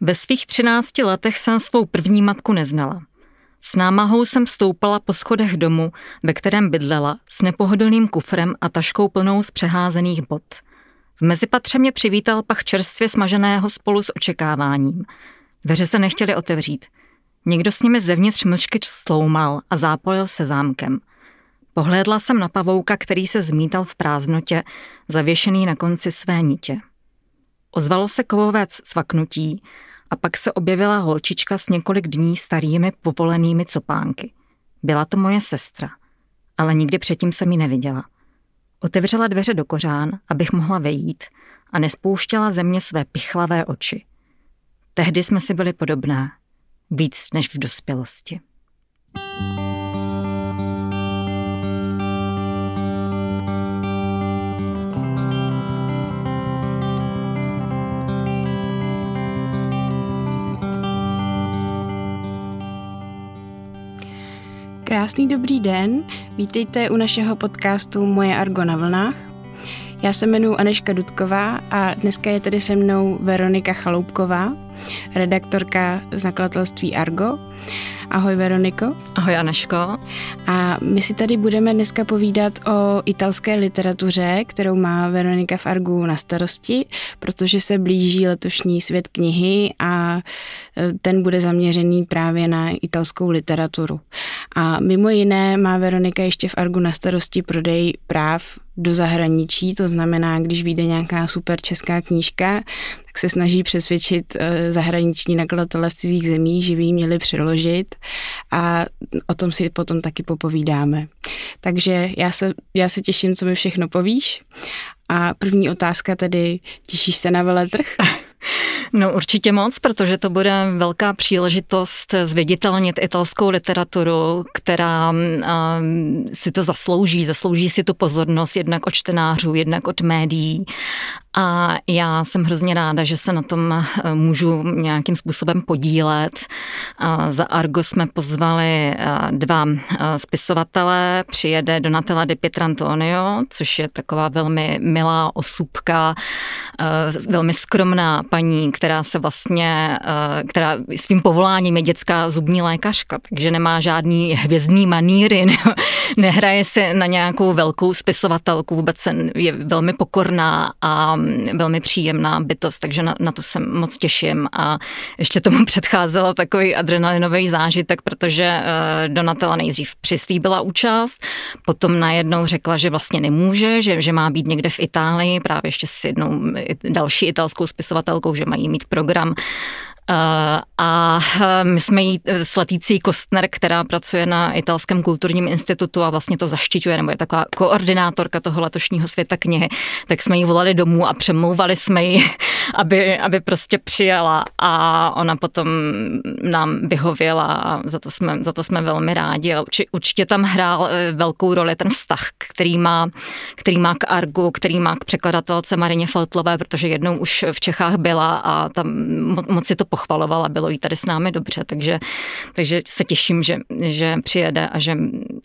Ve svých třinácti letech jsem svou první matku neznala. S námahou jsem stoupala po schodech domu, ve kterém bydlela, s nepohodlným kufrem a taškou plnou z přeházených bot. V mezipatře mě přivítal pach čerstvě smaženého spolu s očekáváním. Dveře se nechtěly otevřít. Někdo s nimi zevnitř mlčky sloumal a zápojil se zámkem. Pohlédla jsem na pavouka, který se zmítal v prázdnotě, zavěšený na konci své nitě. Ozvalo se kovovec svaknutí a pak se objevila holčička s několik dní starými povolenými copánky. Byla to moje sestra, ale nikdy předtím jsem ji neviděla. Otevřela dveře do kořán, abych mohla vejít a nespouštěla ze mě své pichlavé oči. Tehdy jsme si byli podobné, víc než v dospělosti. Krásný dobrý den, vítejte u našeho podcastu Moje Argo na vlnách. Já se jmenuji Aneška Dudková a dneska je tady se mnou Veronika Chaloupková, redaktorka z nakladatelství Argo. Ahoj Veroniko. Ahoj Aneško. A my si tady budeme dneska povídat o italské literatuře, kterou má Veronika v Argu na starosti, protože se blíží letošní svět knihy a e, ten bude zaměřený právě na italskou literaturu. A mimo jiné má Veronika ještě v Argu na starosti prodej práv do zahraničí, to znamená, když vyjde nějaká super česká knížka, se snaží přesvědčit eh, zahraniční nakladatele v cizích zemích, že by ji měli přeložit a o tom si potom taky popovídáme. Takže já se, já se těším, co mi všechno povíš. A první otázka tedy, těšíš se na veletrh? No určitě moc, protože to bude velká příležitost zviditelnit italskou literaturu, která si to zaslouží, zaslouží si tu pozornost jednak od čtenářů, jednak od médií a já jsem hrozně ráda, že se na tom eh, můžu nějakým způsobem podílet. Za Argo jsme pozvali eh, dva eh, spisovatele. Přijede Donatella de Pietrantonio, což je taková velmi milá osůbka, velmi skromná paní, která se vlastně, která svým povoláním je dětská zubní lékařka, takže nemá žádný hvězdný maníry, nehraje se na nějakou velkou spisovatelku, vůbec je velmi pokorná a velmi příjemná bytost, takže na, na to se moc těším. A ještě tomu předcházelo takový adrenalinový zážitek, protože eh, Donatella nejdřív přislíbila účast, potom najednou řekla, že vlastně nemůže, že, že má být někde v Itálii, právě ještě s jednou další italskou spisovatelkou, že mají mít program a eh, my jsme jí eh, s Letící Kostner, která pracuje na Italském kulturním institutu a vlastně to zaštiťuje, nebo je taková koordinátorka toho letošního světa knihy, tak jsme jí volali domů a přemlouvali jsme ji, aby, aby prostě přijela a ona potom nám vyhověla a za to jsme, za to jsme velmi rádi. A určitě tam hrál velkou roli ten vztah, který má, který má k Argu, který má k překladatelce Marině Feltlové, protože jednou už v Čechách byla a tam moc si to pochvalovala, bylo jí tady s námi dobře, takže, takže se těším, že, že přijede a že,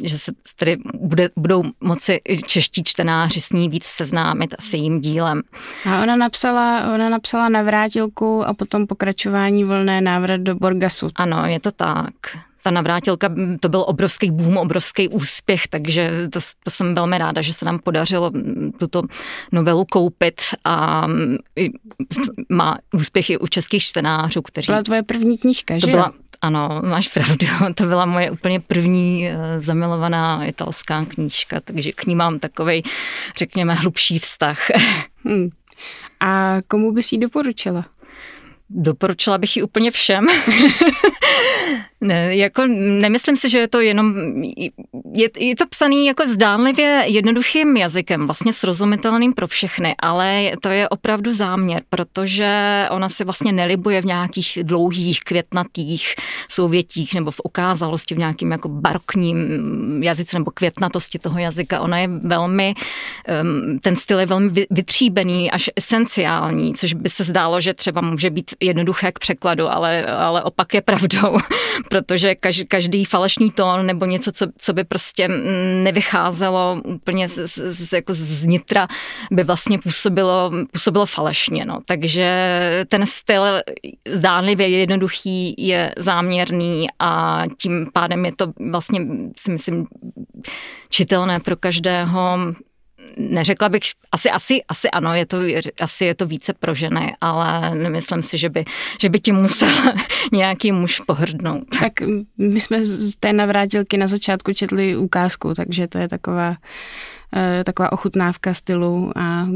že se tady bude, budou moci čeští čtenáři s ní víc seznámit a se jím dílem. A ona napsala, ona napsala navrátilku a potom pokračování volné návrat do Borgasu. Ano, je to tak ta navrátilka, to byl obrovský boom, obrovský úspěch, takže to, to jsem velmi ráda, že se nám podařilo tuto novelu koupit a má úspěchy u českých čtenářů, kteří... Byla tvoje první knížka, to že byla, ano, máš pravdu. To byla moje úplně první eh, zamilovaná italská knížka, takže k ní mám takový, řekněme, hlubší vztah. Hmm. A komu bys ji doporučila? Doporučila bych ji úplně všem. Ne, jako nemyslím si, že je to jenom, je, je to psaný jako zdánlivě jednoduchým jazykem, vlastně srozumitelným pro všechny, ale to je opravdu záměr, protože ona si vlastně nelibuje v nějakých dlouhých, květnatých souvětích nebo v okázalosti, v nějakým jako barokním jazyce nebo květnatosti toho jazyka. Ona je velmi, ten styl je velmi vytříbený, až esenciální, což by se zdálo, že třeba může být jednoduché k překladu, ale, ale opak je pravdou protože každý falešný tón nebo něco, co, co by prostě nevycházelo úplně z, z, jako z nitra, by vlastně působilo, působilo falešně. No. Takže ten styl zdánlivě jednoduchý je záměrný a tím pádem je to vlastně, si myslím, čitelné pro každého neřekla bych, asi, asi, asi ano, je to, asi je to více pro ženy, ale nemyslím si, že by, že by tím musel nějaký muž pohrdnout. Tak my jsme z té navrátilky na začátku četli ukázku, takže to je taková Eh, taková ochutnávka stylu a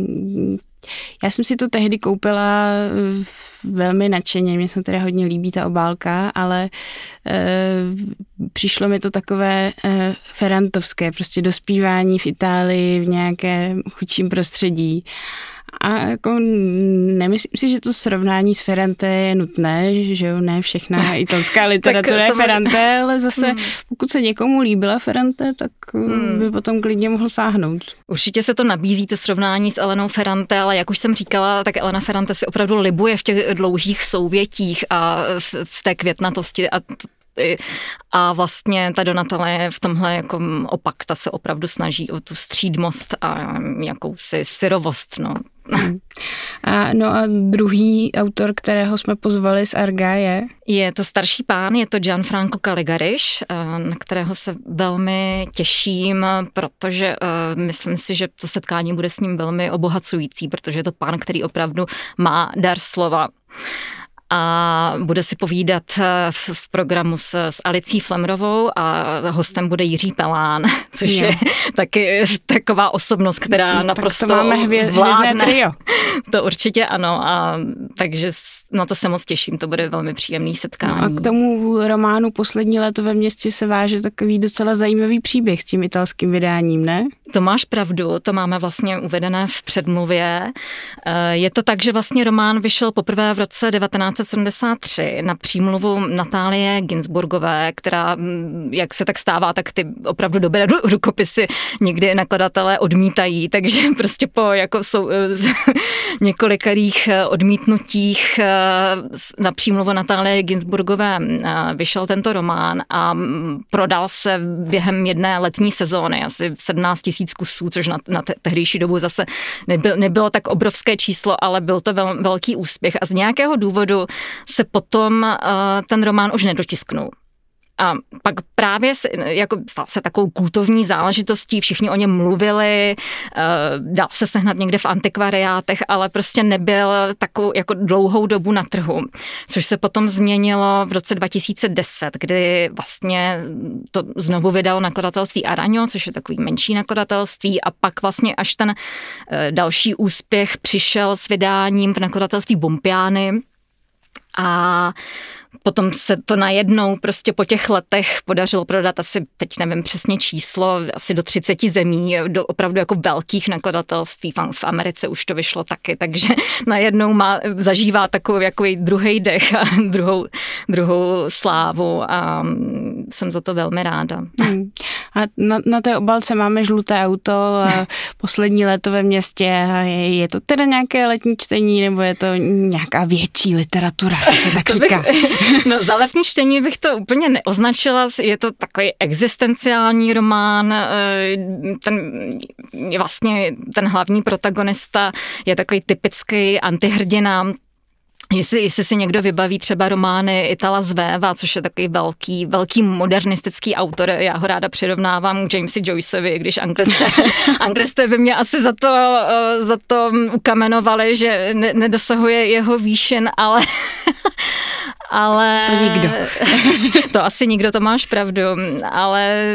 já jsem si to tehdy koupila eh, velmi nadšeně, mně se teda hodně líbí ta obálka, ale e, přišlo mi to takové e, ferantovské, prostě dospívání v Itálii v nějakém chudším prostředí a jako nemyslím si, že to srovnání s Ferrante je nutné, že jo, ne všechna italská literatura je Ferrante, ale zase hmm. pokud se někomu líbila Ferrante, tak hmm. by potom klidně mohl sáhnout. Určitě se to nabízí, to srovnání s Elenou Ferrante, ale jak už jsem říkala, tak Elena Ferrante si opravdu libuje v těch dlouhých souvětích a v, v té květnatosti a a vlastně ta Donatella je v tomhle jako opak, ta se opravdu snaží o tu střídmost a jakousi syrovost, no. A, no a druhý autor, kterého jsme pozvali z Arga je? Je to starší pán, je to Gianfranco Caligariš, eh, na kterého se velmi těším, protože uh, myslím si, že to setkání bude s ním velmi obohacující, protože je to pán, který opravdu má dar slova a bude si povídat eh, v, v programu s, s Alicí Flemrovou a hostem bude Jiří Pelán, což je, je taky taková osobnost, která no, naprosto tak to máme hvě, vládne. Trio. To určitě ano, a takže na to se moc těším, to bude velmi příjemný setkání. No a k tomu románu Poslední léto ve městě se váže takový docela zajímavý příběh s tím italským vydáním, ne? To máš pravdu, to máme vlastně uvedené v předmluvě. Eh, je to tak, že vlastně román vyšel poprvé v roce 1973 na přímluvu Natálie Ginsburgové, která, mm, jak se tak stává, tak ty opravdu dobré rukopisy někdy nakladatelé odmítají, takže prostě po jako eh, několikarých eh, odmítnutích na přímluvu Natálie Ginsburgové vyšel tento román a mm, prodal se během jedné letní sezóny asi 17 tisíc kusů, což na, na te, tehdejší dobu zase nebyl, nebylo tak obrovské číslo, ale byl to vel, velký úspěch. A z nějakého důvodu se potom uh, ten román už nedotisknul. A pak právě se, jako stal se takovou kultovní záležitostí, všichni o něm mluvili, eh, dal se sehnat někde v antikvariátech, ale prostě nebyl takovou jako dlouhou dobu na trhu, což se potom změnilo v roce 2010, kdy vlastně to znovu vydalo nakladatelství Araňo, což je takový menší nakladatelství a pak vlastně až ten eh, další úspěch přišel s vydáním v nakladatelství Bompiány, a Potom se to najednou prostě po těch letech podařilo prodat asi, teď nevím přesně číslo, asi do 30 zemí, do opravdu jako velkých nakladatelství. V Americe už to vyšlo taky, takže najednou má, zažívá takový jako druhý dech a druhou, druhou slávu a jsem za to velmi ráda. Hmm. A na, na té obalce máme žluté auto a poslední léto ve městě. Je, je to teda nějaké letní čtení nebo je to nějaká větší literatura, tak říká? No za letní čtení bych to úplně neoznačila, je to takový existenciální román, eh, ten vlastně ten hlavní protagonista je takový typický antihrdina, Jestli, jestli si někdo vybaví třeba romány Itala Zvéva, což je takový velký, velký modernistický autor, já ho ráda přirovnávám k Jamesi Joyceovi, když anglisté, anglisté by mě asi za to, eh, za to ukamenovali, že ne, nedosahuje jeho výšin, ale ale... To nikdo. to asi nikdo, to máš pravdu, ale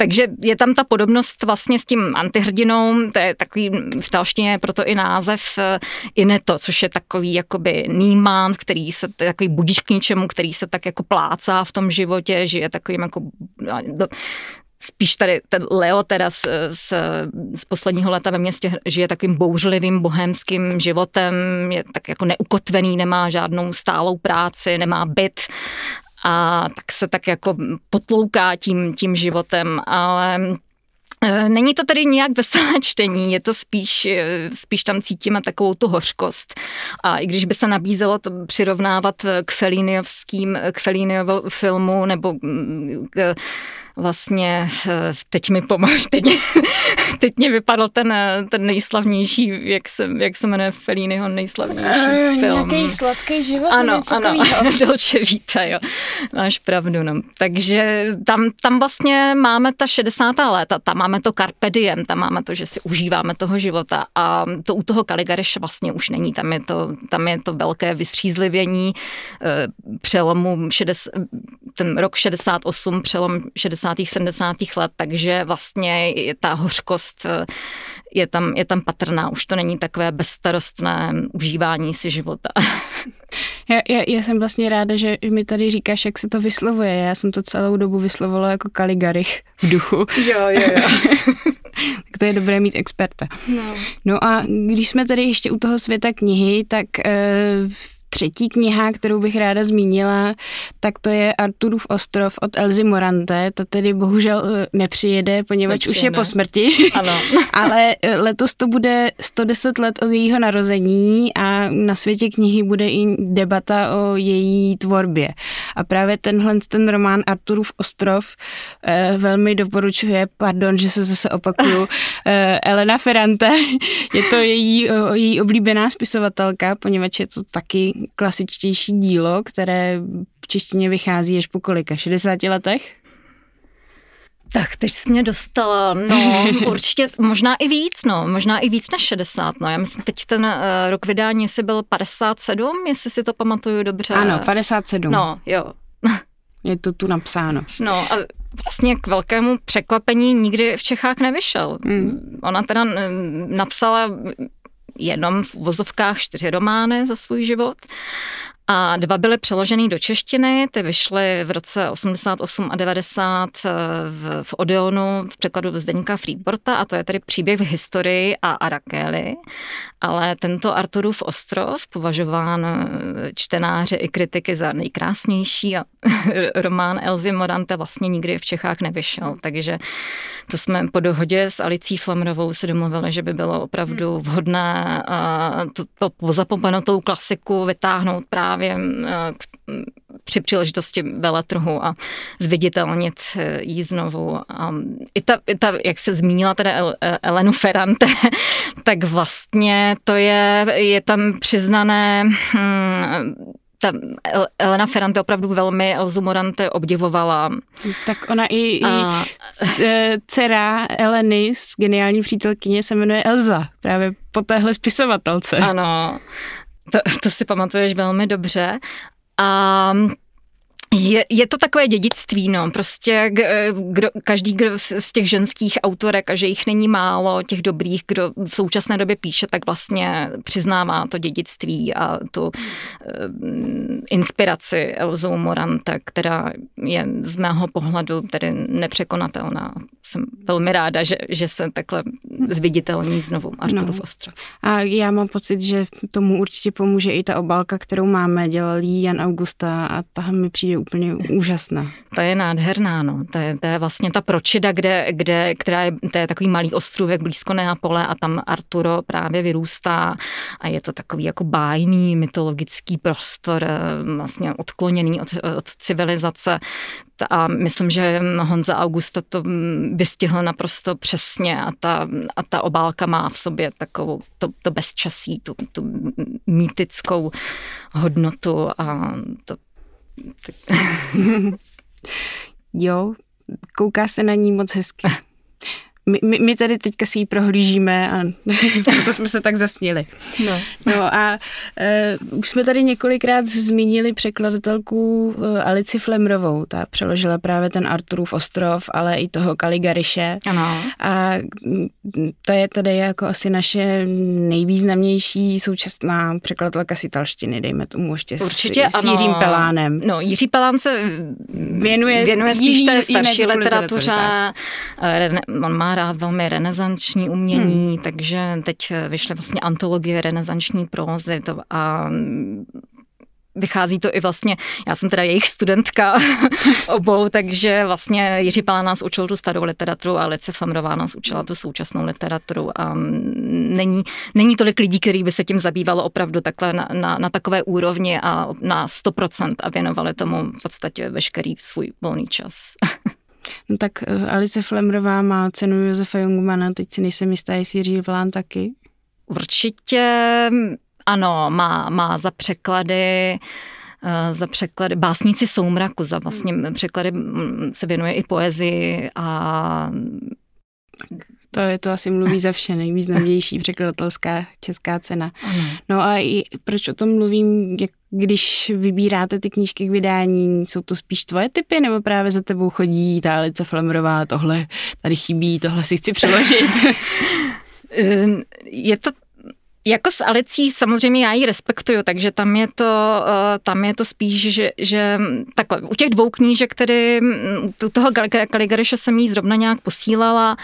takže je tam ta podobnost vlastně s tím antihrdinou, to je takový v talštině proto i název eh, Ineto, což je takový jakoby nímán, který se, takový budíš k ničemu, který se tak jako plácá v tom životě, žije takovým jako no, spíš tady ten Leo teda z, z, z posledního leta ve městě žije takovým bouřlivým bohemským životem, je tak jako neukotvený, nemá žádnou stálou práci, nemá byt a tak se tak jako potlouká tím, tím životem, ale Eh, není to tedy nějak veselé čtení, je to spíš, eh, spíš tam cítíme takovou tu hořkost. A i když by se nabízelo to přirovnávat k Feliniovským, k Feliniovo filmu nebo mm, k vlastně, eh, teď mi pomož, teď, teď mě vypadl ten, eh, ten nejslavnější, jak se, jak se jmenuje Felliniho nejslavnější uh, film. Nějaký sladký život? Ano, ano, Dolce Vita, jo. Máš pravdu, no. Takže tam, tam vlastně máme ta 60. léta, tam máme to carpe diem, tam máme to, že si užíváme toho života a to u toho Kaligareše vlastně už není, tam je to, tam je to velké vystřízlivění přelomu 60, ten rok 68, přelom 60 70. let, takže vlastně ta hořkost eh, je tam, je tam patrná. Už to není takové bezstarostné užívání si života. Já, já, já jsem vlastně ráda, že mi tady říkáš, jak se to vyslovuje. Já jsem to celou dobu vyslovovala jako Kaligarich v duchu. Jo, jo, jo. tak to je dobré mít experta. No. no a když jsme tady ještě u toho světa knihy, tak uh, Třetí kniha, kterou bych ráda zmínila, tak to je Arturův ostrov od Elzy Morante. Ta tedy bohužel eh, nepřijede, poněvadž už je po smrti. Ano. Ale eh, letos to bude 110 let od jejího narození a na světě knihy bude i debata o její tvorbě. A právě tenhle ten román Arturův ostrov eh, velmi doporučuje, pardon, že se zase opakuju, Elena Ferrante. Je to její, její oblíbená spisovatelka, poněvadž je to taky klasičtější dílo, které v češtině vychází až po kolika? 60 letech? Tak teď jsi mě dostala, no určitě možná i víc, no, možná i víc než 60, no, já myslím teď ten uh, rok vydání si byl 57, jestli si to pamatuju dobře. Ano, 57. No, jo. Je to tu napsáno. No a vlastně k velkému překvapení nikdy v Čechách nevyšel. Mm. Ona teda napsala jenom v vozovkách čtyři romány za svůj život a dva byly přeloženy do češtiny, ty vyšly v roce 88 a 90 eh, v, v Odeonu v překladu Zdeníka Freeporta a to je tedy příběh v historii a Arakeli, ale tento Arturův ostrov považován eh, čtenáři i kritiky za nejkrásnější a román Elzy Morante vlastně nikdy v Čechách nevyšel, takže to jsme po dohodě s Alicí Flamrovou si domluvili, že by bylo opravdu hmm. vhodné tu, to zapomenutou klasiku vytáhnout právě uh, k, při příležitosti veletrhu a zviditelnit eh, jí znovu. A i ta, i ta, jak se zmínila teda Elenu Ferrante, tak vlastně to je, je tam přiznané hmm, ta Elena Ferrante opravdu velmi Elzu Morante obdivovala. Tak ona i, a... i dcera Eleny z geniální přítelkyně se jmenuje Elza, právě po téhle spisovatelce. Ano, to, to si pamatuješ velmi dobře. A je, je to takové dědictví, no, prostě kdo, každý kdo z těch ženských autorek, a že jich není málo, těch dobrých, kdo v současné době píše, tak vlastně přiznává to dědictví a tu uh, inspiraci Elzou Morante, která je z mého pohledu tedy nepřekonatelná. Jsem velmi ráda, že, že se takhle zviditelní znovu Arturův no. ostrov. A já mám pocit, že tomu určitě pomůže i ta obálka, kterou máme, dělal Jan Augusta a ta mi přijde úplně úžasná. To je nádherná, no. To je, to je vlastně ta pročida, kde, kde, která je, to je takový malý ostrůvek blízko Neapole a tam Arturo právě vyrůstá a je to takový jako bájný mytologický prostor, eh, vlastně odkloněný od, od civilizace a myslím, že Honza Augusta to vystihl naprosto přesně a ta, a ta obálka má v sobě takovou to, to bezčasí, tu, tu mýtickou hodnotu a to, jo, kouká se na ní moc hezky. My, my, my tady teďka si ji prohlížíme a proto jsme se tak zasnili. No, no a uh, už jsme tady několikrát zmínili překladatelku uh, Alici Flemrovou. Ta přeložila právě ten Arturův ostrov, ale i toho Kaligariše. Ano. A to je tady jako asi naše nejvýznamnější současná překladatelka z italštiny, dejme tomu ještě Určitě s, s Jiřím Pelánem. No, Jiří Pelán se věnuje, věnuje spíš té starší literatuře. On má rád velmi renesanční umění, hmm. takže teď vyšly vlastně antologie renesanční prózy to a vychází to i vlastně, já jsem teda jejich studentka obou, takže vlastně Jiří Pala nás učil tu starou literaturu a Lice Flamrová nás učila tu současnou literaturu a není, není tolik lidí, který by se tím zabývalo opravdu takhle na, na, na takové úrovni a na 100% a věnovali tomu v podstatě veškerý svůj volný čas. No tak eh, Alice Flemrová má cenu Josefa Jungmana, teď si nejsem jistá, jestli Jiří Vlán taky. Určitě ano, má, má za překlady eh, za překlady, básníci soumraku, za vlastně překlady mm, se věnuje i poezii a to je to asi mluví za vše nejvýznamnější překladatelská česká cena. No a i proč o tom mluvím, jak když vybíráte ty knížky k vydání, jsou to spíš tvoje typy, nebo právě za tebou chodí ta Alice Flamrová, tohle tady chybí, tohle si chci přeložit? je to jako s Alicí samozřejmě já ji respektuju, takže tam je to, eh, tam je to spíš, že, že takhle, u těch dvou knížek, tedy toho Kaligareše jsem jí zrovna nějak posílala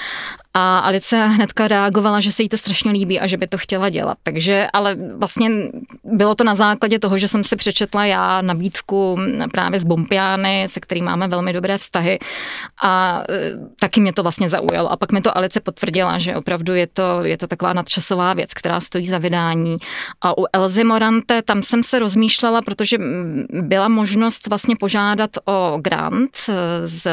a Alice hnedka reagovala, že se jí to strašně líbí a že by to chtěla dělat. Takže, ale vlastně bylo to na základě toho, že jsem si přečetla já nabídku právě z Bompiány, se kterým máme velmi dobré vztahy a e, taky mě to vlastně zaujalo. A pak mi to Alice potvrdila, že opravdu je to, je to taková nadčasová věc, která stojí za vydání. A u Elzy Morante tam jsem se rozmýšlela, protože byla možnost vlastně požádat o grant z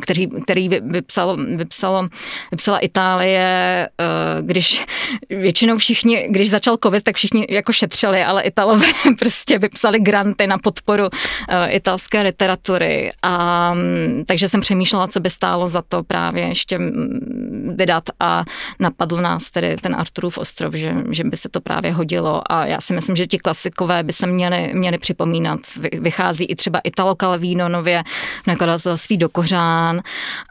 který, který vypsalo, vypsalo, vypsala Itálie, eh, když většinou všichni, když začal covid, tak všichni jako šetřili, ale Italové prostě vypsali granty na podporu eh, italské literatury. A, mm, takže jsem přemýšlela, co by stálo za to právě ještě mm, vydat a napadl nás tedy ten Arturův ostrov, že, že by se to právě hodilo a já si myslím, že ti klasikové by se měli, měli připomínat. Vychází i třeba Italo Calvino nově v nakladatelství do Kořán Milan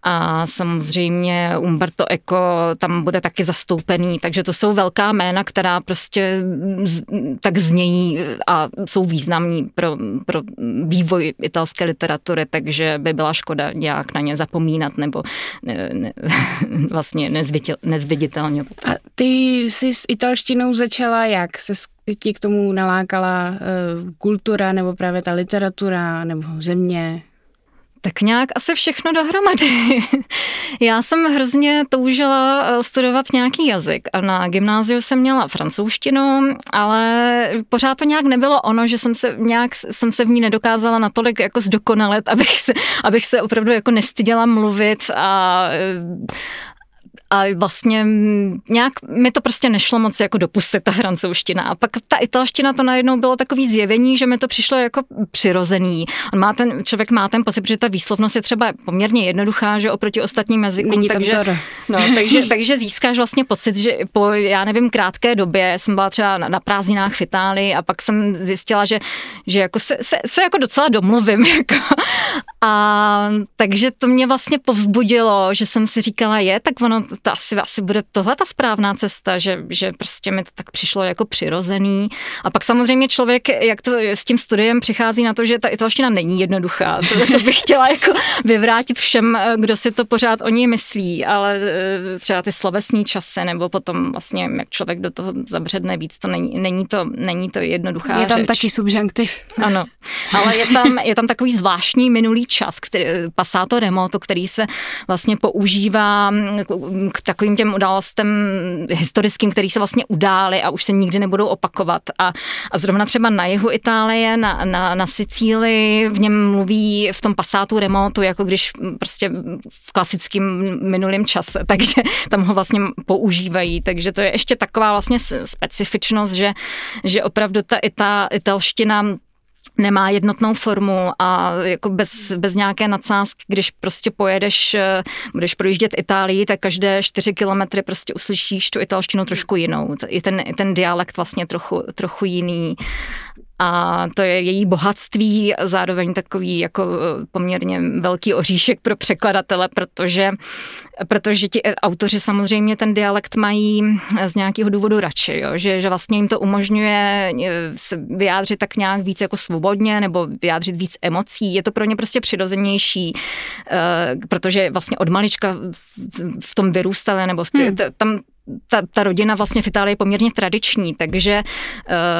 a samozřejmě Umberto Eco tam bude taky zastoupený, takže to jsou velká jména, která prostě z, tak znějí a jsou významní pro, pro vývoj italské literatury, takže by byla škoda nějak na ně zapomínat nebo ne, ne, vlastně nezviditelně. A ty jsi s italštinou začala jak? Se ti k tomu nalákala uh, kultura nebo právě ta literatura nebo země? Tak nějak asi všechno dohromady. Já jsem hrozně toužila eh, studovat nějaký jazyk a na gymnáziu jsem měla francouzštinu, ale pořád to nějak nebylo ono, že jsem se nějak jsem se v ní nedokázala natolik jako zdokonalit, abych se, abych se opravdu jako nestyděla mluvit a a vlastně nějak mi to prostě nešlo moc jako dopustit ta francouzština. A pak ta italština to najednou bylo takový zjevení, že mi to přišlo jako přirozený. On má ten, člověk má ten pocit, že ta výslovnost je třeba poměrně jednoduchá, že oproti ostatním jazykům. Není takže, no, takže, takže získáš vlastně pocit, že po, já nevím, krátké době jsem byla třeba na, na prázdninách v Itálii a pak jsem zjistila, že, že jako se, se, se jako docela domluvím. Jako. A takže to mě vlastně povzbudilo, že jsem si říkala, je, tak ono to asi, asi bude tohle ta správná cesta, že, že prostě mi to tak přišlo jako přirozený. A pak samozřejmě člověk, jak to s tím studiem přichází na to, že ta italština není jednoduchá. To, to bych chtěla jako vyvrátit všem, kdo si to pořád o ní myslí, ale eh, třeba ty slovesní časy, nebo potom vlastně, jak člověk do toho zabředne víc, to není, není, to, není to jednoduchá Je tam řeč. taky subjunktiv. Ano, ale je tam, je tam takový zvláštní minulý čas, který, passato remoto, který se vlastně používá k takovým těm událostem historickým, který se vlastně udály a už se nikdy nebudou opakovat. A, a zrovna třeba na jihu Itálie, na, na, na Sicílii, v něm mluví v tom pasátu remotu, jako když prostě v klasickém minulém čase, takže tam ho vlastně používají. Takže to je ještě taková vlastně specifičnost, že, že opravdu ta, ta italština nemá jednotnou formu a jako bez, bez nějaké nadsázky, když prostě pojedeš, eh, budeš projíždět Itálii, tak každé čtyři kilometry prostě uslyšíš tu italštinu trošku jinou. I ten, ten dialekt vlastně trochu, trochu jiný a to je její bohatství, zároveň takový jako eh, poměrně velký oříšek pro překladatele, protože, protože ti autoři samozřejmě ten dialekt mají z nějakého důvodu radši, jo? Že, že vlastně jim to umožňuje eh, se vyjádřit tak nějak víc jako svobodně nebo vyjádřit víc emocí. Je to pro ně prostě přirozenější, protože vlastně od malička v tom vyrůstali nebo v ty, hmm. tam ta, ta rodina vlastně v Itálii je poměrně tradiční, takže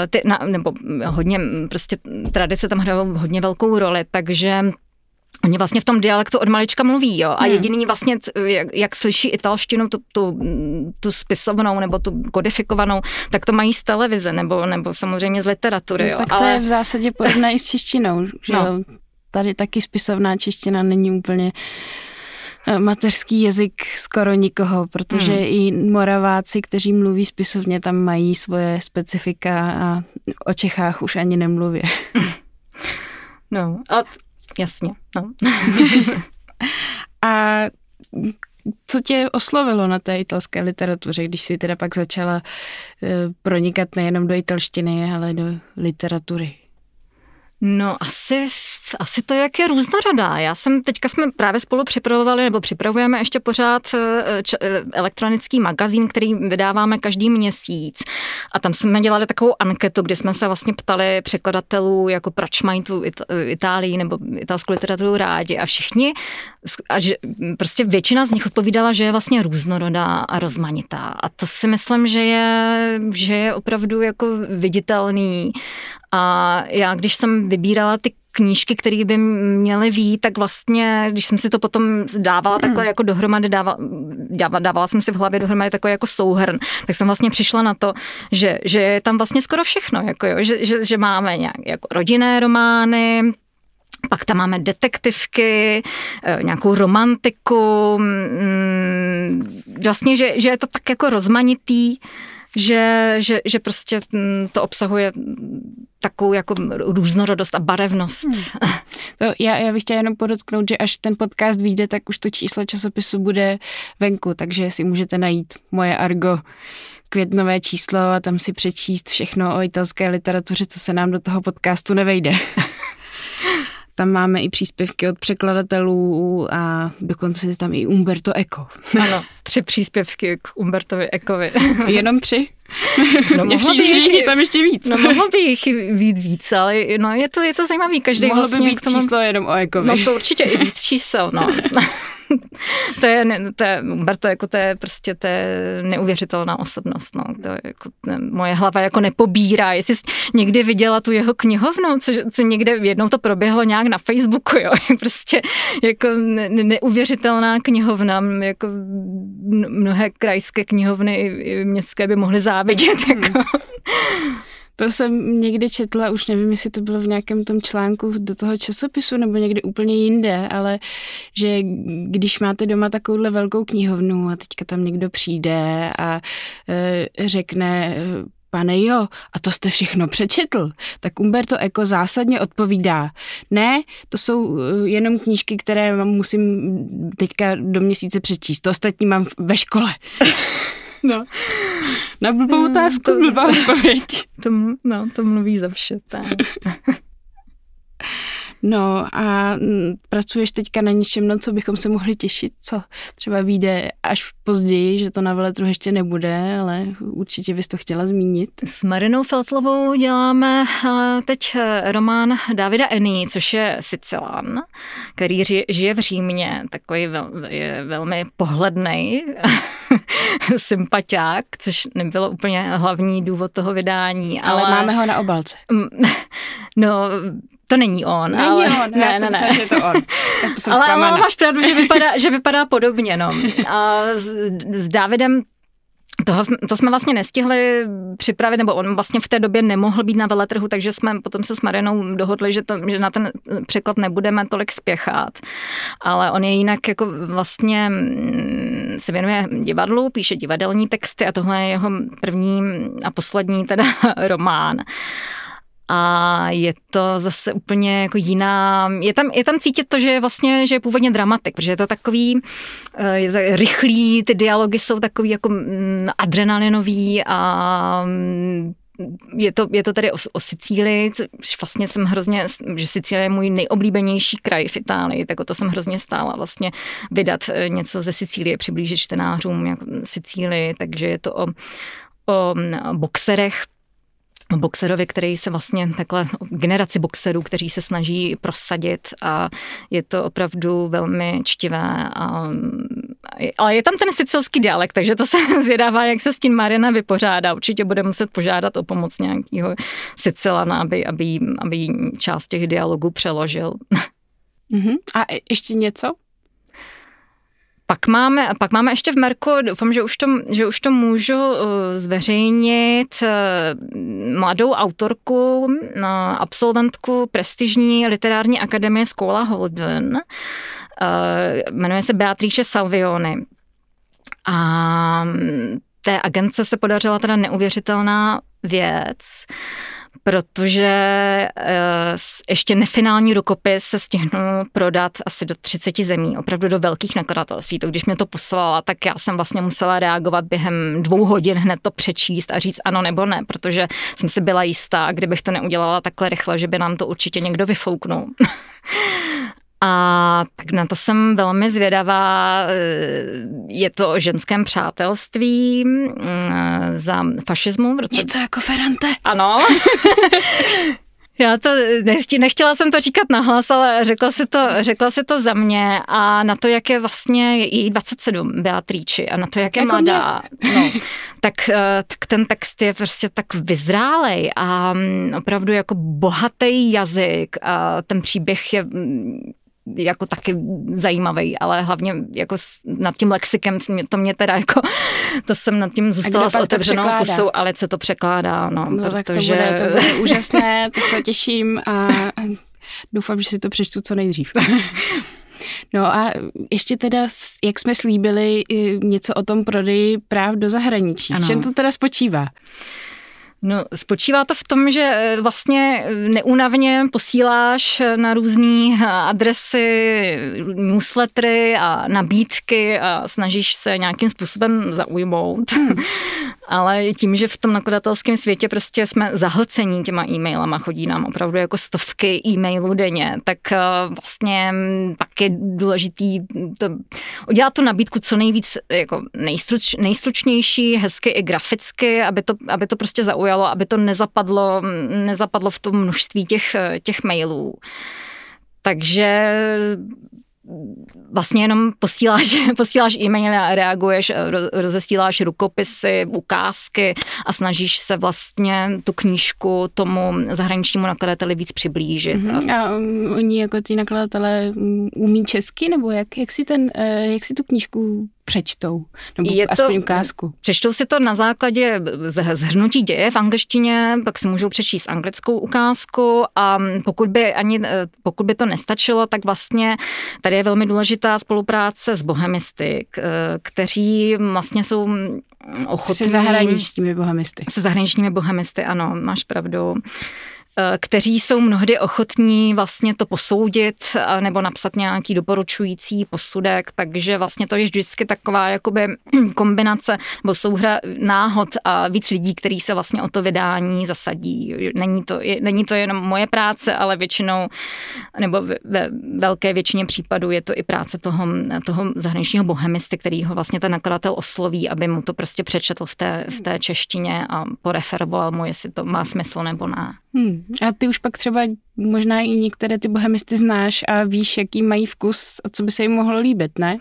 ty, na, nebo hodně prostě tradice tam hrajou hodně velkou roli, takže Oni vlastně v tom dialektu od malička mluví, jo. A hmm. jediný vlastně, jak, jak slyší italštinu, tu, tu, tu spisovnou nebo tu kodifikovanou, tak to mají z televize nebo, nebo samozřejmě z literatury, jo. No, tak to Ale... je v zásadě podobné i s češtinou, že no. Tady taky spisovná čeština není úplně eh, mateřský jazyk skoro nikoho, protože hmm. i Moraváci, kteří mluví spisovně, tam mají svoje specifika a o Čechách už ani nemluví. No a Jasně, no. A co tě oslovilo na té italské literatuře, když jsi teda pak začala eh, pronikat nejenom do italštiny, ale do literatury? No asi, asi to, jak je různorodá. Já jsem, teďka jsme právě spolu připravovali, nebo připravujeme ještě pořád eh, č, eh, elektronický magazín, který vydáváme každý měsíc. A tam jsme dělali takovou anketu, kdy jsme se vlastně ptali překladatelů, jako proč mají tu Itálii nebo italskou literaturu rádi. A všichni, a že, prostě většina z nich odpovídala, že je vlastně různorodá a rozmanitá. A to si myslím, že je, že je opravdu jako viditelný a já, když jsem vybírala ty knížky, které by měly vít, tak vlastně, když jsem si to potom dávala takhle jako dohromady, dávala, dávala, dávala jsem si v hlavě dohromady takový jako souhrn, tak jsem vlastně přišla na to, že, že je tam vlastně skoro všechno, jako jo, že, že, že máme nějak jako rodinné romány, pak tam máme detektivky, eh, nějakou romantiku, mm, vlastně, že, že je to tak jako rozmanitý, že, že, že prostě mm, to obsahuje takovou jako různorodost a barevnost. Hmm. To já, já bych chtěla jenom podotknout, že až ten podcast vyjde, tak už to číslo časopisu bude venku, takže si můžete najít moje Argo květnové číslo a tam si přečíst všechno o italské literatuře, co se nám do toho podcastu nevejde. Tam máme i příspěvky od překladatelů a dokonce je tam i Umberto Eco. Ano, tři příspěvky k Umbertovi Ekovi. Jenom tři? No, mohlo by jich, tam ještě víc. No mohlo by jich být víc, ale no, je, to, je to zajímavý. Každý mohlo vlastně by být tomu... číslo jenom o Ekovi. No to určitě i víc čísel, no. to je, to je, Umberto, jako to je prostě to je neuvěřitelná osobnost, no. To je jako, moje hlava jako nepobírá. Jestli jsi někdy viděla tu jeho knihovnu, co, co někde jednou to proběhlo nějak na Facebooku, jo, prostě jako ne, neuvěřitelná knihovna, jako mnohé krajské knihovny i městské by mohly závidět, hmm. jako. To jsem někdy četla, už nevím, jestli to bylo v nějakém tom článku do toho časopisu nebo někdy úplně jinde, ale že když máte doma takovouhle velkou knihovnu a teďka tam někdo přijde a e, řekne, pane jo, a to jste všechno přečetl, tak Umberto Eco zásadně odpovídá, ne, to jsou e, jenom knížky, které musím teďka do měsíce přečíst, to ostatní mám ve škole. No. Na blbou otázku, to, blbá odpověď. To, no, to mluví za vše. No a mm, pracuješ teďka na něčem, na co bychom se mohli těšit, co třeba vyjde až později, že to na veletru ještě nebude, ale určitě bys to chtěla zmínit. S Marinou Feltlovou děláme teď eh, román Davida Eny, což je Sicilán, který žije v Římě, takový vel, je velmi pohledný sympatiák, což nebylo úplně hlavní důvod toho vydání. Ale, ale máme ho na obalce. No, to není on. Není ale... on, ne, já jsem ne, ne. že to on. Tak to jsem ale, ale máš pravdu, že vypadá, že vypadá podobně. No. A s, s Davidem toho, to jsme vlastně nestihli připravit, nebo on vlastně v té době nemohl být na veletrhu, takže jsme potom se s Marinou dohodli, že, to, že na ten překlad nebudeme tolik spěchat. Ale on je jinak jako vlastně mm, se věnuje divadlu, píše divadelní texty a tohle je jeho první a poslední teda román. A je to zase úplně jako jiná, je tam, je tam cítit to, že je vlastně, že je původně dramatik, protože je to takový eh, je to rychlý, ty dialogy jsou takový jako mm, adrenalinový a mm, je to, je to tady o, o Sicílii, vlastně jsem hrozně, že Sicílie je můj nejoblíbenější kraj v Itálii, tak o to jsem hrozně stála vlastně vydat eh, něco ze Sicílie, přiblížit čtenářům jako Sicílii, takže je to o, o boxerech, boxerovi, který se vlastně takhle, generaci boxerů, kteří se snaží prosadit a je to opravdu velmi čtivé. A, ale je tam ten sicilský dialekt, takže to se zvědává, jak se s tím Marina vypořádá. Určitě bude muset požádat o pomoc nějakého Sicilana, aby, aby, aby část těch dialogů přeložil. Uh-huh. A ještě něco? Pak máme, pak máme ještě v Merku, doufám, že už to, že už to můžu eh, zveřejnit, eh, mladou autorku, eh, absolventku prestižní literární akademie Skola Holden. Jmenuje se Beatrice Salvioni. A mm, té agence se podařila teda neuvěřitelná věc protože uh, ještě nefinální rukopis se stihnul prodat asi do 30 zemí, opravdu do velkých nakladatelství. To když mě to poslala, tak já jsem vlastně musela reagovat během dvou hodin hned to přečíst a říct ano nebo ne, protože jsem si byla jistá, kdybych to neudělala takhle rychle, že by nám to určitě někdo vyfouknul. A tak na to jsem velmi zvědavá. Je to o ženském přátelství mm, za fašismu. V roce... Něco jako Ferrante. Ano. Já to, nechtěla jsem to říkat nahlas, ale řekla si to, řekla si to za mě a na to, jak je vlastně její 27 Beatríči a na to, jak je jako mladá, no, tak, eh, tak ten text je prostě tak vyzrálej a mm, opravdu jako bohatý jazyk a ten příběh je mm, jako taky zajímavý, ale hlavně jako nad tím lexikem to mě teda jako, to jsem nad tím zůstala s otevřenou pusou, ale se to překládá, no, no protože... tak to bude, to bude úžasné, to se těším a doufám, že si to přečtu co nejdřív. No a ještě teda, jak jsme slíbili, něco o tom prodeji práv do zahraničí. Ano. V čem to teda spočívá? No, spočívá to v tom, že eh, vlastně eh, neúnavně posíláš eh, na různé adresy newslettery a nabídky a snažíš se nějakým způsobem zaujmout. Hmm. Ale tím, že v tom nakladatelském světě prostě jsme zahlcení těma e-mailama, chodí nám opravdu jako stovky e-mailů denně, tak vlastně mm, pak je důležitý to, udělat tu nabídku co nejvíc jako nejstruč, nejstručnější, hezky i graficky, aby to, aby to prostě zaujalo zaujalo, aby to nezapadlo, nezapadlo v tom množství těch, těch mailů. Takže vlastně jenom posíláš, posíláš e-mail a reaguješ, rozesíláš rukopisy, ukázky a snažíš se vlastně tu knížku tomu zahraničnímu nakladateli víc přiblížit. Mm-hmm. A um, oni jako ty nakladatelé umí česky, nebo jak, jak, si ten, eh, jak si tu knížku přečtou, nebo je aspoň to, ukázku. Přečtou si to na základě zhrnutí děje v angličtině, pak si můžou přečíst anglickou ukázku a pokud by, ani, eh, pokud by to nestačilo, tak vlastně tady je velmi důležitá spolupráce s bohemisty, eh, kteří vlastně jsou ochotní... Se zahraničními bohemisty. Se zahraničními bohemisty, ano, máš pravdu. Eh, kteří jsou mnohdy ochotní vlastně to posoudit eh, nebo napsat nějaký doporučující posudek, takže vlastně to je vždycky taková jakoby kombinace nebo souhra náhod a víc lidí, kteří se vlastně o to vydání zasadí. Není to, je, není to jenom moje práce, ale většinou nebo ve velké většině případů je to i práce toho, toho zahraničního bohemisty, který ho vlastně ten nakladatel osloví, aby mu to prostě přečetl v té, v té češtině a poreferoval mu, jestli to má smysl nebo ne. Hmm. A ty už pak třeba možná i některé ty bohemisty znáš a víš, jaký mají vkus a co by se jim mohlo líbit, ne?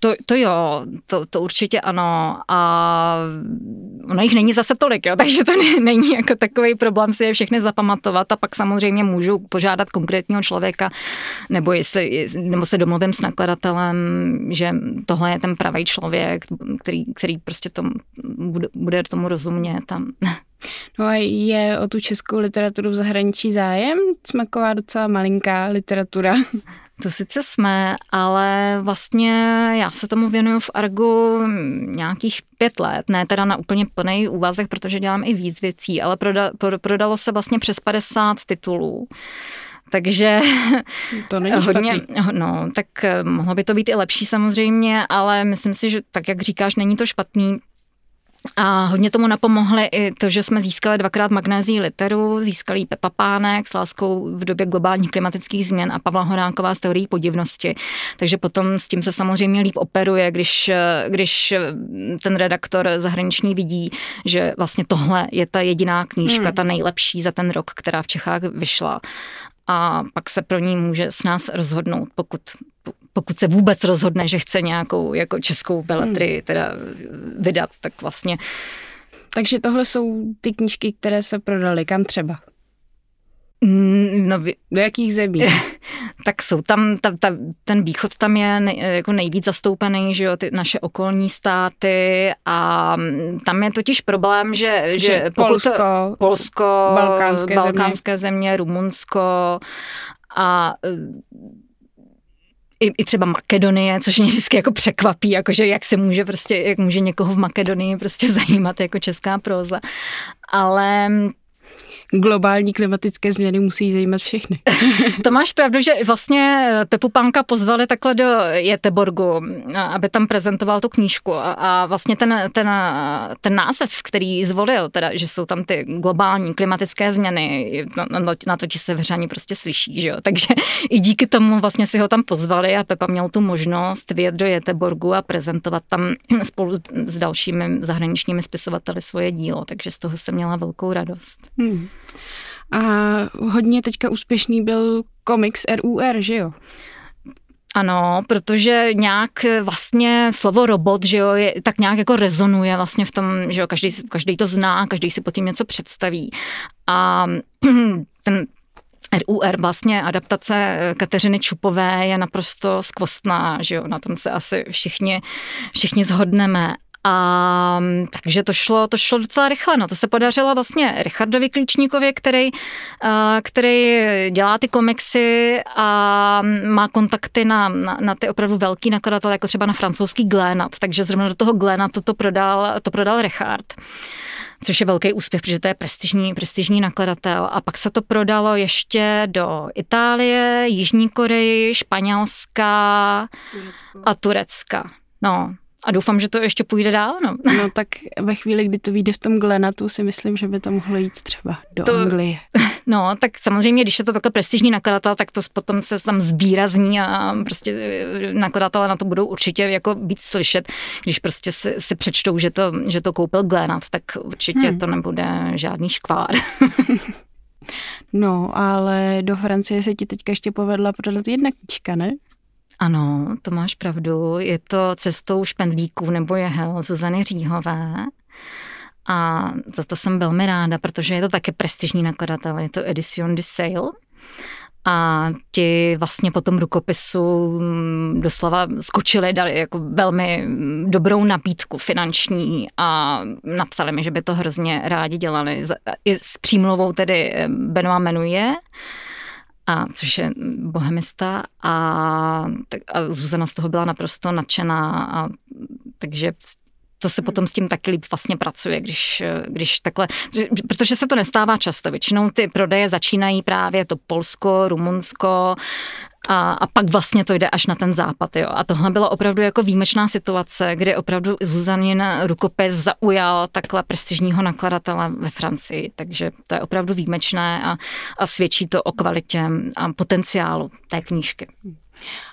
To, to jo, to, to určitě ano. A ono jich není zase tolik, jo, takže to ne, není jako takový problém si je všechny zapamatovat a pak samozřejmě můžu požádat konkrétního člověka nebo, jestli, nebo se domluvím s nakladatelem, že tohle je ten pravý člověk, který, který prostě tomu, bude, bude tomu rozumět. Tam. No a je o tu českou literaturu v zahraničí zájem? Jsme taková docela malinká literatura. To sice jsme, ale vlastně já se tomu věnuju v Argu nějakých pět let, ne teda na úplně plný úvazek, protože dělám i víc věcí, ale proda, prodalo se vlastně přes 50 titulů. Takže to není hodně, špatný. no, tak mohlo by to být i lepší samozřejmě, ale myslím si, že tak, jak říkáš, není to špatný, a hodně tomu napomohly i to, že jsme získali dvakrát magnézí literu, získali Pepa Pánek s láskou v době globálních klimatických změn a Pavla Horánková z teorií podivnosti. Takže potom s tím se samozřejmě líp operuje, když, když ten redaktor zahraniční vidí, že vlastně tohle je ta jediná knížka, hmm. ta nejlepší za ten rok, která v Čechách vyšla a pak se pro ní může s nás rozhodnout, pokud, pokud se vůbec rozhodne, že chce nějakou jako českou beletry hmm. teda vydat, tak vlastně. Takže tohle jsou ty knížky, které se prodaly, kam třeba? Mm, no, Do jakých zemí? tak jsou tam, ta, ta, ten východ tam je nej, jako nejvíc zastoupený, že jo, ty naše okolní státy a mm, tam je totiž problém, že, že, že Polsko, Polsko, balkánské, balkánské země. země, Rumunsko a i, i třeba Makedonie, což mě vždycky jako překvapí, jakože jak se může prostě, jak může někoho v Makedonii prostě zajímat jako česká proza. Ale globální klimatické změny musí zajímat všechny. to máš pravdu, že vlastně Pepu Panka pozvali takhle do Jeteborgu, aby tam prezentoval tu knížku a, vlastně ten, ten, ten název, který zvolil, teda, že jsou tam ty globální klimatické změny, na, na, na to ti se vřani prostě slyší, že jo? takže i díky tomu vlastně si ho tam pozvali a Pepa měl tu možnost vyjet do Jeteborgu a prezentovat tam spolu s dalšími zahraničními spisovateli svoje dílo, takže z toho jsem měla velkou radost. Hmm. A hodně teďka úspěšný byl komiks RUR, že jo? Ano, protože nějak vlastně slovo robot, že jo, je, tak nějak jako rezonuje vlastně v tom, že jo, každý, každý to zná, každý si pod tím něco představí. A ten RUR, vlastně adaptace Kateřiny Čupové je naprosto skvostná, že jo, na tom se asi všichni, všichni zhodneme. A takže to šlo, to šlo docela rychle. No, to se podařilo vlastně Richardovi Klíčníkovi, který, který dělá ty komiksy a má kontakty na, na, na ty opravdu velký nakladatel, jako třeba na francouzský Glénat. Takže zrovna do toho Glénatu to prodal, to prodal Richard což je velký úspěch, protože to je prestižní, prestižní nakladatel. A pak se to prodalo ještě do Itálie, Jižní Koreji, Španělska Turecko. a Turecka. No, a doufám, že to ještě půjde dál. No. no tak ve chvíli, kdy to vyjde v tom Glenatu, si myslím, že by to mohlo jít třeba do to, Anglie. No, tak samozřejmě, když je to takhle prestižní nakladatel, tak to potom se tam zvýrazní a prostě eh, nakladatelé na to budou určitě jako být slyšet. Když prostě si, si přečtou, že to, že to koupil Glenat, tak určitě hmm. to nebude žádný škvár. no, ale do Francie se ti teďka ještě povedla prodat jedna knížka, ne? Ano, to máš pravdu. Je to cestou špendlíků nebo jehel Zuzany Říhové. A za to jsem velmi ráda, protože je to také prestižní nakladatel. Je to Edition de Sale. A ti vlastně po tom rukopisu mm, doslova skočili, dali jako velmi dobrou nabídku finanční a napsali mi, že by to hrozně rádi dělali. I s přímluvou tedy eh, Benoit jmenuje a což je bohemista a, tak, a Zuzana z toho byla naprosto nadšená a takže to se potom s tím taky líp vlastně pracuje, když, když takhle, protože se to nestává často. Většinou ty prodeje začínají právě to Polsko, Rumunsko, a, a pak vlastně to jde až na ten západ. Jo. A tohle bylo opravdu jako výjimečná situace, kdy opravdu Zuzanin rukopis zaujal takhle prestižního nakladatele ve Francii. Takže to je opravdu výjimečné a, a svědčí to o kvalitě a potenciálu té knížky.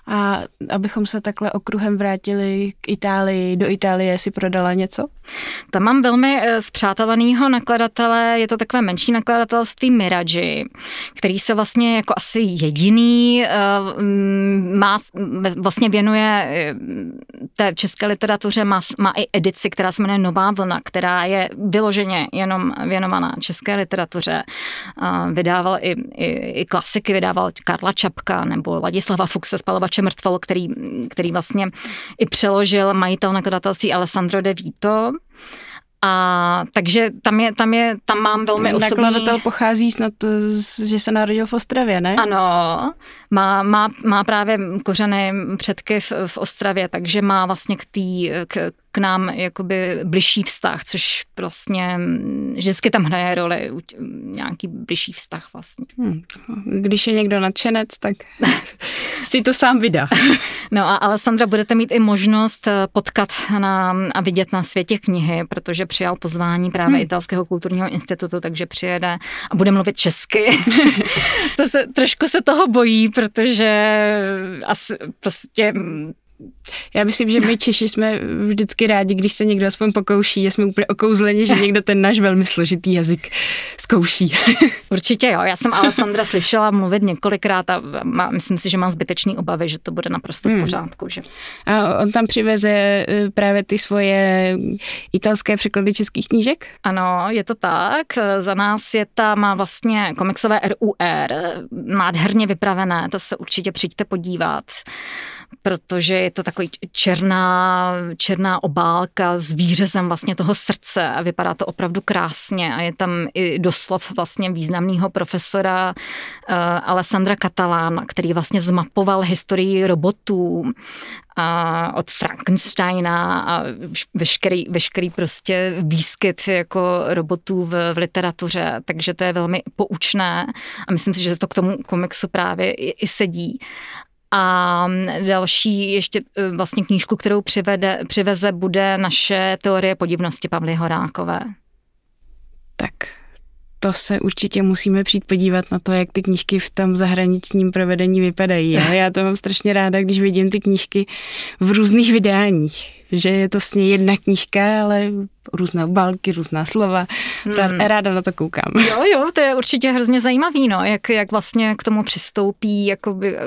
A abychom se takhle okruhem vrátili k Itálii, do Itálie si prodala něco? Tam mám velmi eh, nakladatele, je to takové menší nakladatelství Miraji, který se vlastně jako asi jediný eh, má, vlastně věnuje eh, té české literatuře, má, má i edici, která se jmenuje Nová vlna, která je vyloženě jenom věnovaná české literatuře. Vydával i, i, i klasiky, vydával Karla Čapka nebo Ladislava Fuchse Spalovače mrtvol, který, který vlastně i přeložil majitel nakladatelství Alessandro De Vito. A takže tam je, tam je, tam mám velmi osobní... Nakladatel pochází snad, že se narodil v Ostravě, ne? Ano, má, má, má právě kořeny předky v, v Ostravě, takže má vlastně k, tý, k, k nám jakoby bližší vztah, což vlastně vždycky tam hraje roli nějaký bližší vztah vlastně. Hmm. Když je někdo nadšenec, tak si to sám vydá. No a Alessandra, budete mít i možnost eh, potkat na, a vidět na světě knihy, protože přijal pozvání právě hmm. Italského kulturního institutu, takže přijede a bude mluvit česky. to se, trošku se toho bojí, protože asi prostě já myslím, že my Češi jsme vždycky rádi, když se někdo aspoň pokouší, jsme úplně okouzleni, že někdo ten náš velmi složitý jazyk zkouší. Určitě jo, já jsem Alessandra slyšela mluvit několikrát a má, myslím si, že mám zbytečný obavy, že to bude naprosto v hmm. pořádku. Že... A on tam přiveze e, právě ty svoje italské překlady českých knížek? Ano, je to tak. Za nás je ta, má vlastně komiksové RUR, nádherně vypravené, to se určitě přijďte podívat protože je to takový černá, černá obálka s výřezem vlastně toho srdce a vypadá to opravdu krásně a je tam i doslov vlastně významného profesora uh, Alessandra Catalana, který vlastně zmapoval historii robotů a od Frankensteina a veškerý, veškerý prostě výskyt jako robotů v, v literatuře, takže to je velmi poučné a myslím si, že to k tomu komiksu právě i, i sedí. A další ještě e, vlastně knížku, kterou přivede, přiveze, bude naše teorie podivnosti Pavly Horákové. Tak to se určitě musíme přijít podívat na to, jak ty knížky v tom zahraničním provedení vypadají. Já to mám strašně ráda, když vidím ty knížky v různých vydáních. Že je to vlastně jedna knížka, ale různé obálky, různá slova. Hmm. Ráda na to koukám. Jo, jo, to je určitě hrozně zajímavý, no, jak, jak vlastně k tomu přistoupí, jakoby,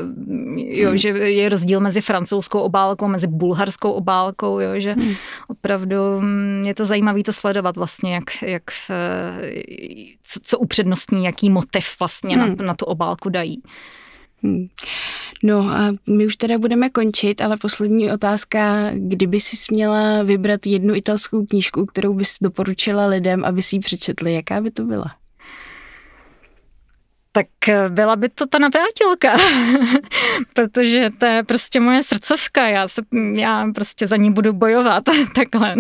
jo, hmm. že je rozdíl mezi francouzskou obálkou, mezi bulharskou obálkou, jo, že hmm. opravdu mm, je to zajímavé to sledovat vlastně, jak, jak eh, co, co upřednostní, jaký motiv vlastně hmm. na, na tu obálku dají. Hmm. No a my už teda budeme končit, ale poslední otázka, kdyby si směla vybrat jednu italskou knížku, kterou bys doporučila lidem, aby si ji přečetli, jaká by to byla? Tak eh, byla by to ta navrátilka, protože to je prostě moje srdcovka, já, se, já prostě za ní budu bojovat takhle.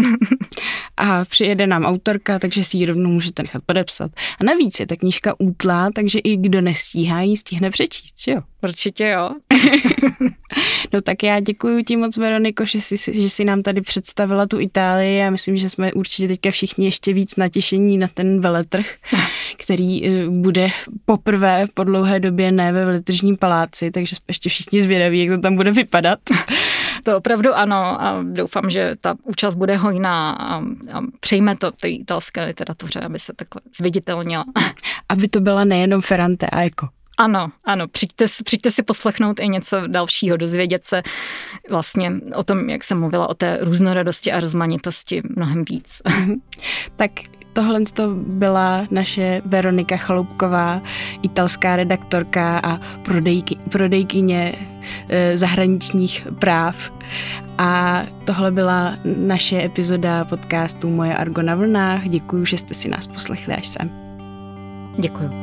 A přijede nám autorka, takže si ji rovnou můžete nechat podepsat. A navíc je ta knížka útlá, takže i kdo nestíhá, ji stihne přečíst, jo? Určitě jo. no tak já děkuji ti moc, Veroniko, že jsi, že jsi nám tady představila tu Itálii. Já myslím, že jsme určitě teďka všichni ještě víc natěšení na ten veletrh, který eh, bude poprvé po dlouhé době ne ve veletržním paláci, takže jsme ještě všichni zvědaví, jak to tam bude vypadat. To opravdu ano a doufám, že ta účast bude hojná a, a přejme to té italské literatuře, aby se takhle zviditelnila. Aby to byla nejenom Ferrante a Eko. Ano, ano, přijďte, přijďte si poslechnout i něco dalšího, dozvědět se vlastně o tom, jak jsem mluvila, o té různorodosti a rozmanitosti mnohem víc. Tak tohle to byla naše Veronika Chaloupková, italská redaktorka a prodejky, prodejkyně e, zahraničních práv. A tohle byla naše epizoda podcastu Moje Argo na vlnách. Děkuji, že jste si nás poslechli až sem. Děkuji.